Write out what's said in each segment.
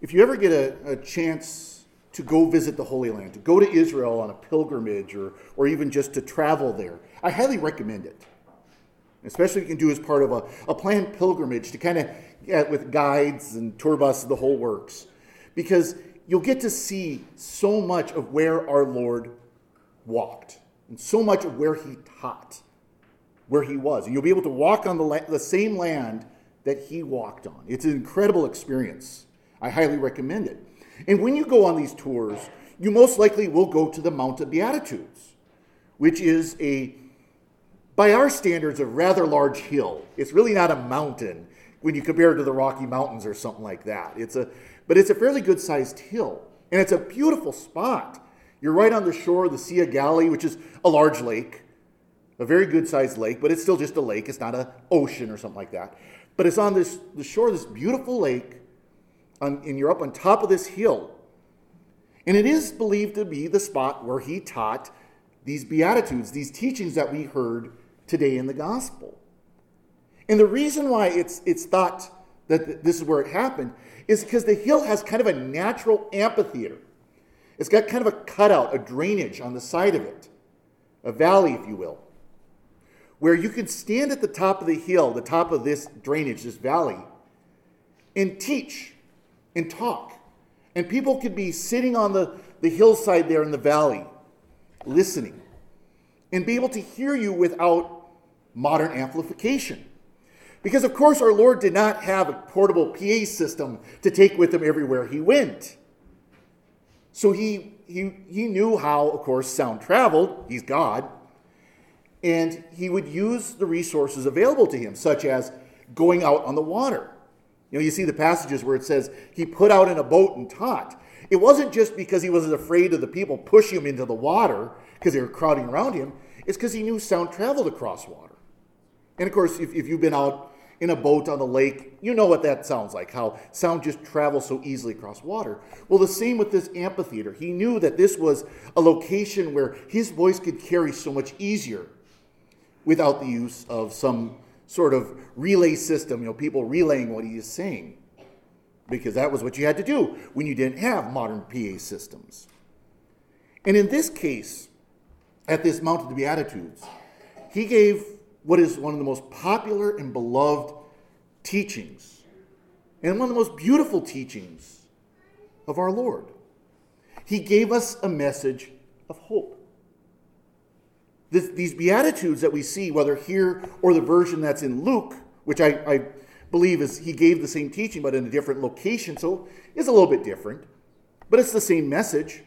if you ever get a, a chance to go visit the Holy Land, to go to Israel on a pilgrimage or, or even just to travel there, I highly recommend it. Especially if you can do as part of a, a planned pilgrimage to kind of get with guides and tour buses, the whole works. Because you'll get to see so much of where our Lord walked and so much of where he taught, where he was. And you'll be able to walk on the, la- the same land that he walked on. It's an incredible experience. I highly recommend it. And when you go on these tours, you most likely will go to the Mount of Beatitudes, which is a, by our standards, a rather large hill. It's really not a mountain when you compare it to the Rocky Mountains or something like that. It's a, but it's a fairly good sized hill. And it's a beautiful spot. You're right on the shore of the Sea of Galilee, which is a large lake, a very good sized lake, but it's still just a lake. It's not an ocean or something like that. But it's on this, the shore of this beautiful lake, on, you're up on top of this hill. And it is believed to be the spot where he taught these Beatitudes, these teachings that we heard today in the gospel. And the reason why it's, it's thought that this is where it happened is because the hill has kind of a natural amphitheater. It's got kind of a cutout, a drainage on the side of it, a valley, if you will, where you can stand at the top of the hill, the top of this drainage, this valley, and teach and talk. And people could be sitting on the, the hillside there in the valley, listening, and be able to hear you without modern amplification. Because, of course, our Lord did not have a portable PA system to take with him everywhere he went. So he, he, he knew how, of course, sound traveled. He's God. And he would use the resources available to him, such as going out on the water. You know, you see the passages where it says he put out in a boat and taught. It wasn't just because he was afraid of the people pushing him into the water because they were crowding around him. It's because he knew sound traveled across water. And of course, if, if you've been out in a boat on the lake, you know what that sounds like, how sound just travels so easily across water. Well, the same with this amphitheater. He knew that this was a location where his voice could carry so much easier without the use of some sort of relay system, you know, people relaying what he is saying. Because that was what you had to do when you didn't have modern PA systems. And in this case, at this Mount of the Beatitudes, he gave what is one of the most popular and beloved teachings, and one of the most beautiful teachings of our Lord. He gave us a message of hope. This, these Beatitudes that we see, whether here or the version that's in Luke, which I, I believe is he gave the same teaching but in a different location, so it's a little bit different, but it's the same message.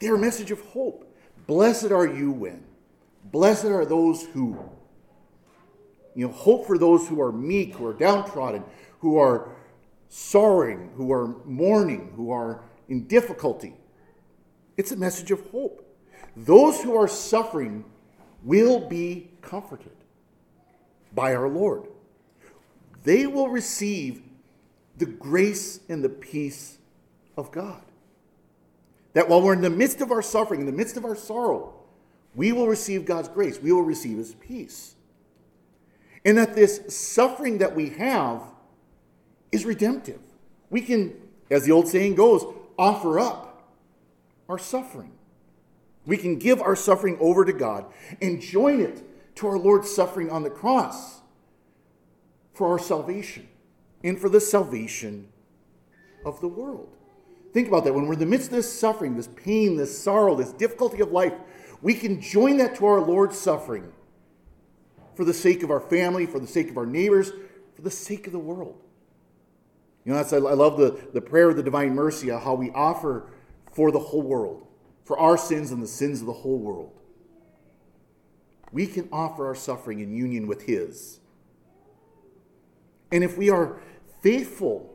They're a message of hope. Blessed are you when Blessed are those who, you know, hope for those who are meek, who are downtrodden, who are sorrowing, who are mourning, who are in difficulty. It's a message of hope. Those who are suffering will be comforted by our Lord. They will receive the grace and the peace of God. That while we're in the midst of our suffering, in the midst of our sorrow, we will receive God's grace. We will receive His peace. And that this suffering that we have is redemptive. We can, as the old saying goes, offer up our suffering. We can give our suffering over to God and join it to our Lord's suffering on the cross for our salvation and for the salvation of the world. Think about that. When we're in the midst of this suffering, this pain, this sorrow, this difficulty of life, we can join that to our Lord's suffering for the sake of our family, for the sake of our neighbors, for the sake of the world. You know, that's, I love the, the prayer of the divine mercy, uh, how we offer for the whole world, for our sins and the sins of the whole world. We can offer our suffering in union with His. And if we are faithful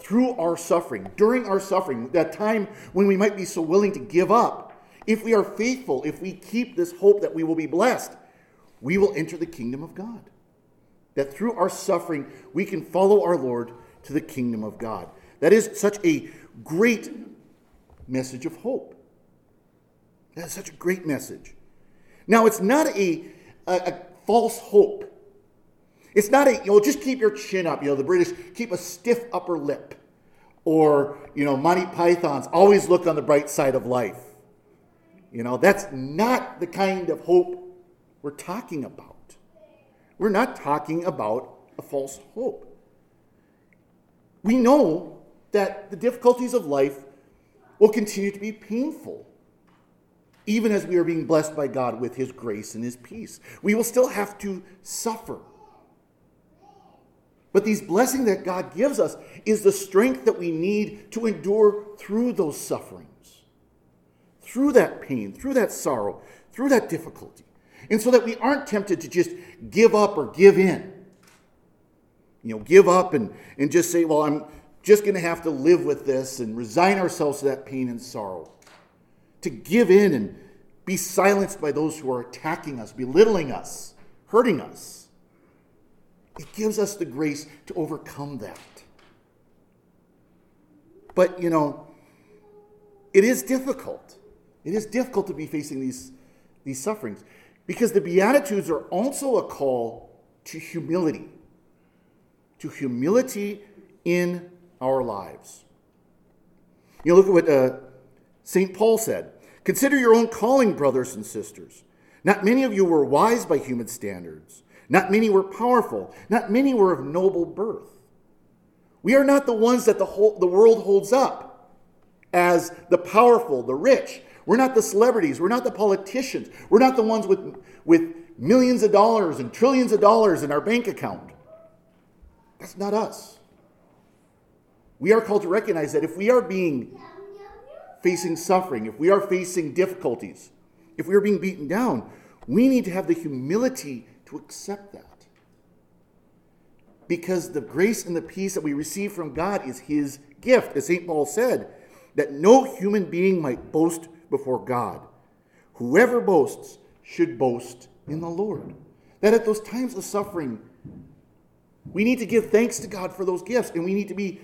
through our suffering, during our suffering, that time when we might be so willing to give up, if we are faithful, if we keep this hope that we will be blessed, we will enter the kingdom of God. That through our suffering, we can follow our Lord to the kingdom of God. That is such a great message of hope. That is such a great message. Now, it's not a, a, a false hope. It's not a, you know, just keep your chin up. You know, the British keep a stiff upper lip. Or, you know, Monty Python's always look on the bright side of life. You know, that's not the kind of hope we're talking about. We're not talking about a false hope. We know that the difficulties of life will continue to be painful, even as we are being blessed by God with His grace and His peace. We will still have to suffer. But these blessings that God gives us is the strength that we need to endure through those sufferings, through that pain, through that sorrow, through that difficulty. And so that we aren't tempted to just give up or give in. You know, give up and, and just say, well, I'm just going to have to live with this and resign ourselves to that pain and sorrow. To give in and be silenced by those who are attacking us, belittling us, hurting us. It gives us the grace to overcome that. But, you know, it is difficult. It is difficult to be facing these, these sufferings because the Beatitudes are also a call to humility, to humility in our lives. You know, look at what uh, St. Paul said Consider your own calling, brothers and sisters. Not many of you were wise by human standards. Not many were powerful. Not many were of noble birth. We are not the ones that the, whole, the world holds up as the powerful, the rich. We're not the celebrities. We're not the politicians. We're not the ones with, with millions of dollars and trillions of dollars in our bank account. That's not us. We are called to recognize that if we are being facing suffering, if we are facing difficulties, if we are being beaten down, we need to have the humility to accept that. Because the grace and the peace that we receive from God is His gift, as St. Paul said, that no human being might boast before God. Whoever boasts should boast in the Lord. That at those times of suffering, we need to give thanks to God for those gifts, and we need to be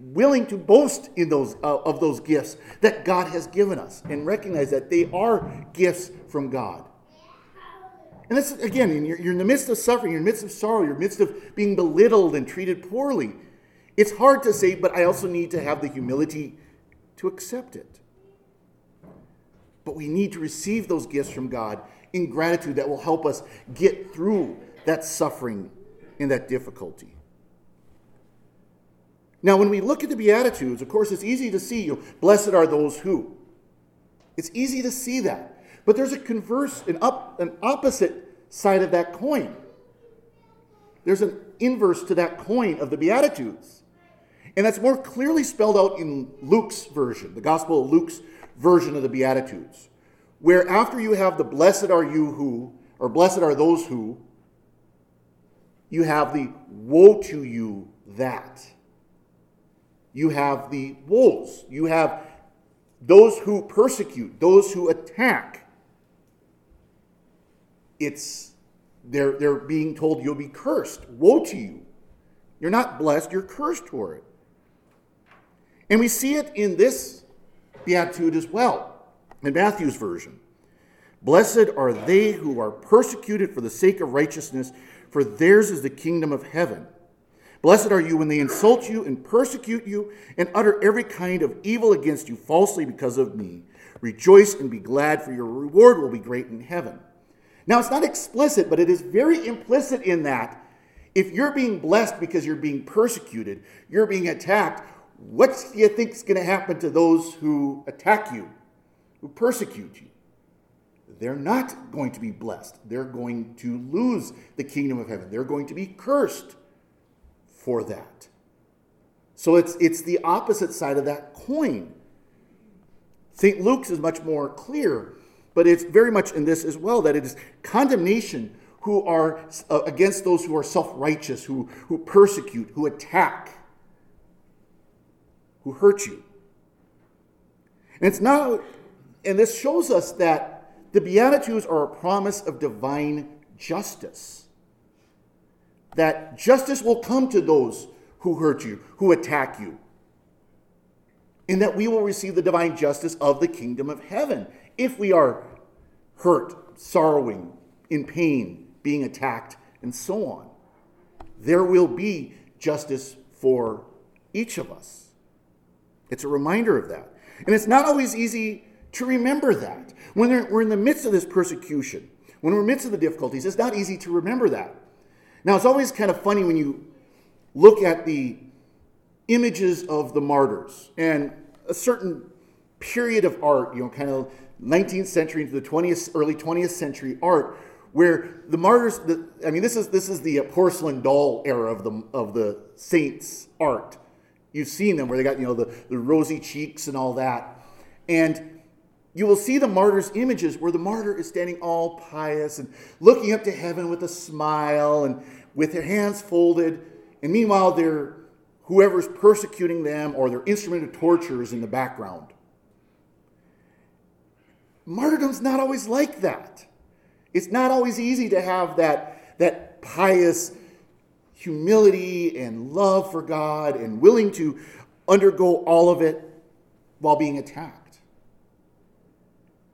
willing to boast in those uh, of those gifts that God has given us, and recognize that they are gifts from God. And this again, you're, you're in the midst of suffering, you're in the midst of sorrow, you're in the midst of being belittled and treated poorly. It's hard to say, but I also need to have the humility to accept it. But we need to receive those gifts from God in gratitude that will help us get through that suffering and that difficulty. Now, when we look at the Beatitudes, of course, it's easy to see, you know, blessed are those who. It's easy to see that. But there's a converse, an, up, an opposite side of that coin. There's an inverse to that coin of the Beatitudes. And that's more clearly spelled out in Luke's version, the Gospel of Luke's version of the Beatitudes, where after you have the blessed are you who, or blessed are those who, you have the woe to you that. You have the wolves. You have those who persecute, those who attack it's they're, they're being told you'll be cursed. Woe to you. You're not blessed, you're cursed for it. And we see it in this beatitude as well, in Matthew's version. Blessed are they who are persecuted for the sake of righteousness, for theirs is the kingdom of heaven. Blessed are you when they insult you and persecute you and utter every kind of evil against you falsely because of me. Rejoice and be glad, for your reward will be great in heaven. Now, it's not explicit, but it is very implicit in that if you're being blessed because you're being persecuted, you're being attacked, what do you think is going to happen to those who attack you, who persecute you? They're not going to be blessed. They're going to lose the kingdom of heaven. They're going to be cursed for that. So it's, it's the opposite side of that coin. St. Luke's is much more clear but it's very much in this as well that it is condemnation who are uh, against those who are self-righteous, who, who persecute, who attack, who hurt you. And it's not, and this shows us that the Beatitudes are a promise of divine justice. That justice will come to those who hurt you, who attack you. And that we will receive the divine justice of the kingdom of heaven if we are hurt, sorrowing, in pain, being attacked, and so on. there will be justice for each of us. It's a reminder of that. And it's not always easy to remember that. When we're in the midst of this persecution, when we're in the midst of the difficulties, it's not easy to remember that. Now, it's always kind of funny when you look at the images of the martyrs and a certain period of art, you know, kind of 19th century into the 20th, early 20th century art, where the martyrs, the, I mean, this is this is the porcelain doll era of the of the saints' art. You've seen them where they got you know the, the rosy cheeks and all that, and you will see the martyrs' images where the martyr is standing all pious and looking up to heaven with a smile and with their hands folded, and meanwhile they're whoever's persecuting them or their instrument of torture is in the background. Martyrdom's not always like that. It's not always easy to have that, that pious humility and love for God and willing to undergo all of it while being attacked.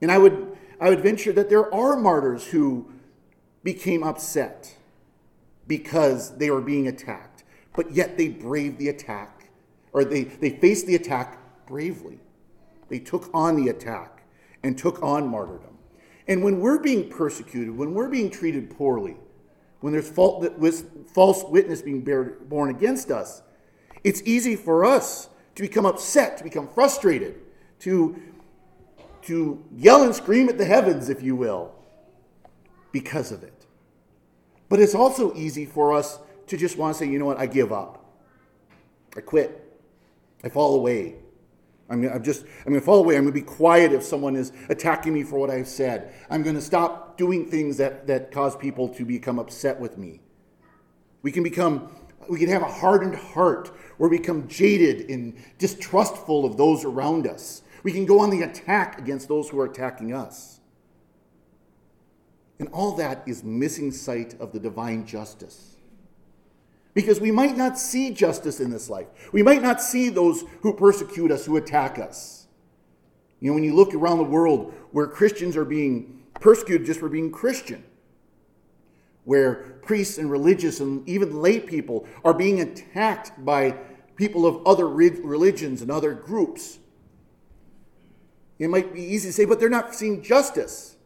And I would, I would venture that there are martyrs who became upset because they were being attacked, but yet they braved the attack, or they, they faced the attack bravely. They took on the attack and took on martyrdom. And when we're being persecuted, when we're being treated poorly, when there's false witness being borne against us, it's easy for us to become upset, to become frustrated, to, to yell and scream at the heavens, if you will, because of it. But it's also easy for us to just want to say, you know what, I give up. I quit. I fall away. I'm, I'm just, I'm going to fall away. I'm going to be quiet if someone is attacking me for what I've said. I'm going to stop doing things that, that cause people to become upset with me. We can become, we can have a hardened heart or become jaded and distrustful of those around us. We can go on the attack against those who are attacking us. And all that is missing sight of the divine justice. Because we might not see justice in this life. We might not see those who persecute us, who attack us. You know, when you look around the world where Christians are being persecuted just for being Christian, where priests and religious and even lay people are being attacked by people of other religions and other groups. It might be easy to say, but they're not seeing justice.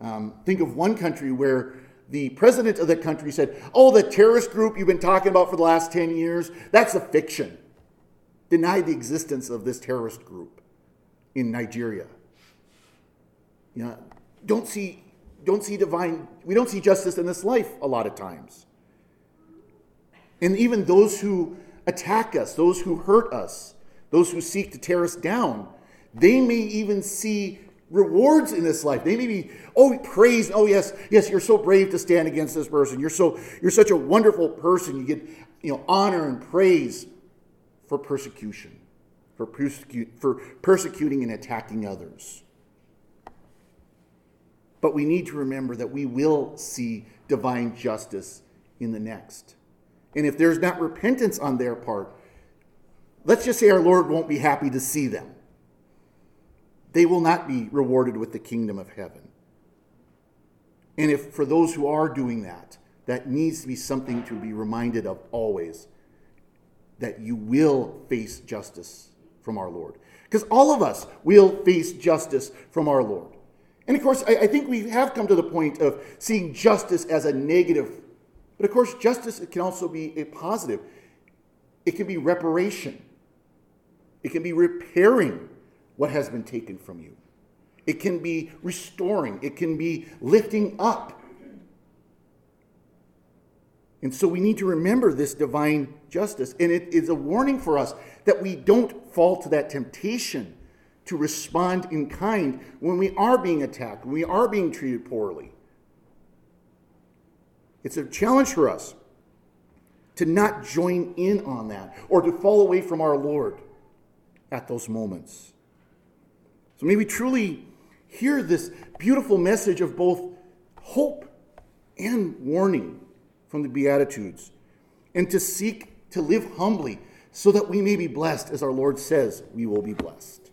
Um, think of one country where the president of that country said, Oh, the terrorist group you've been talking about for the last 10 years, that's a fiction. Denied the existence of this terrorist group in Nigeria. You know, don't see, don't see divine, we don't see justice in this life a lot of times. And even those who attack us, those who hurt us, those who seek to tear us down, they may even see rewards in this life. They may be, oh, praise, oh yes, yes, you're so brave to stand against this person. You're so you're such a wonderful person. You get, you know, honor and praise for persecution, for persecute for persecuting and attacking others. But we need to remember that we will see divine justice in the next. And if there's not repentance on their part, let's just say our Lord won't be happy to see them they will not be rewarded with the kingdom of heaven. And if for those who are doing that, that needs to be something to be reminded of always that you will face justice from our Lord. Because all of us will face justice from our Lord. And of course, I, I, think we have come to the point of seeing justice as a negative. But of course, justice can also be a positive. It can be reparation, it can be repairing what has been taken from you. It can be restoring, it can be lifting up. And so we need to remember this divine justice. And it is a warning for us that we don't fall to that temptation to respond in kind when we are being attacked, when we are being treated poorly. It's a challenge for us to not join in on that or to fall away from our Lord at those moments. So may we truly hear this beautiful message of both hope and warning from the Beatitudes, and to seek to live humbly so that we may be blessed, as our Lord says we will be blessed.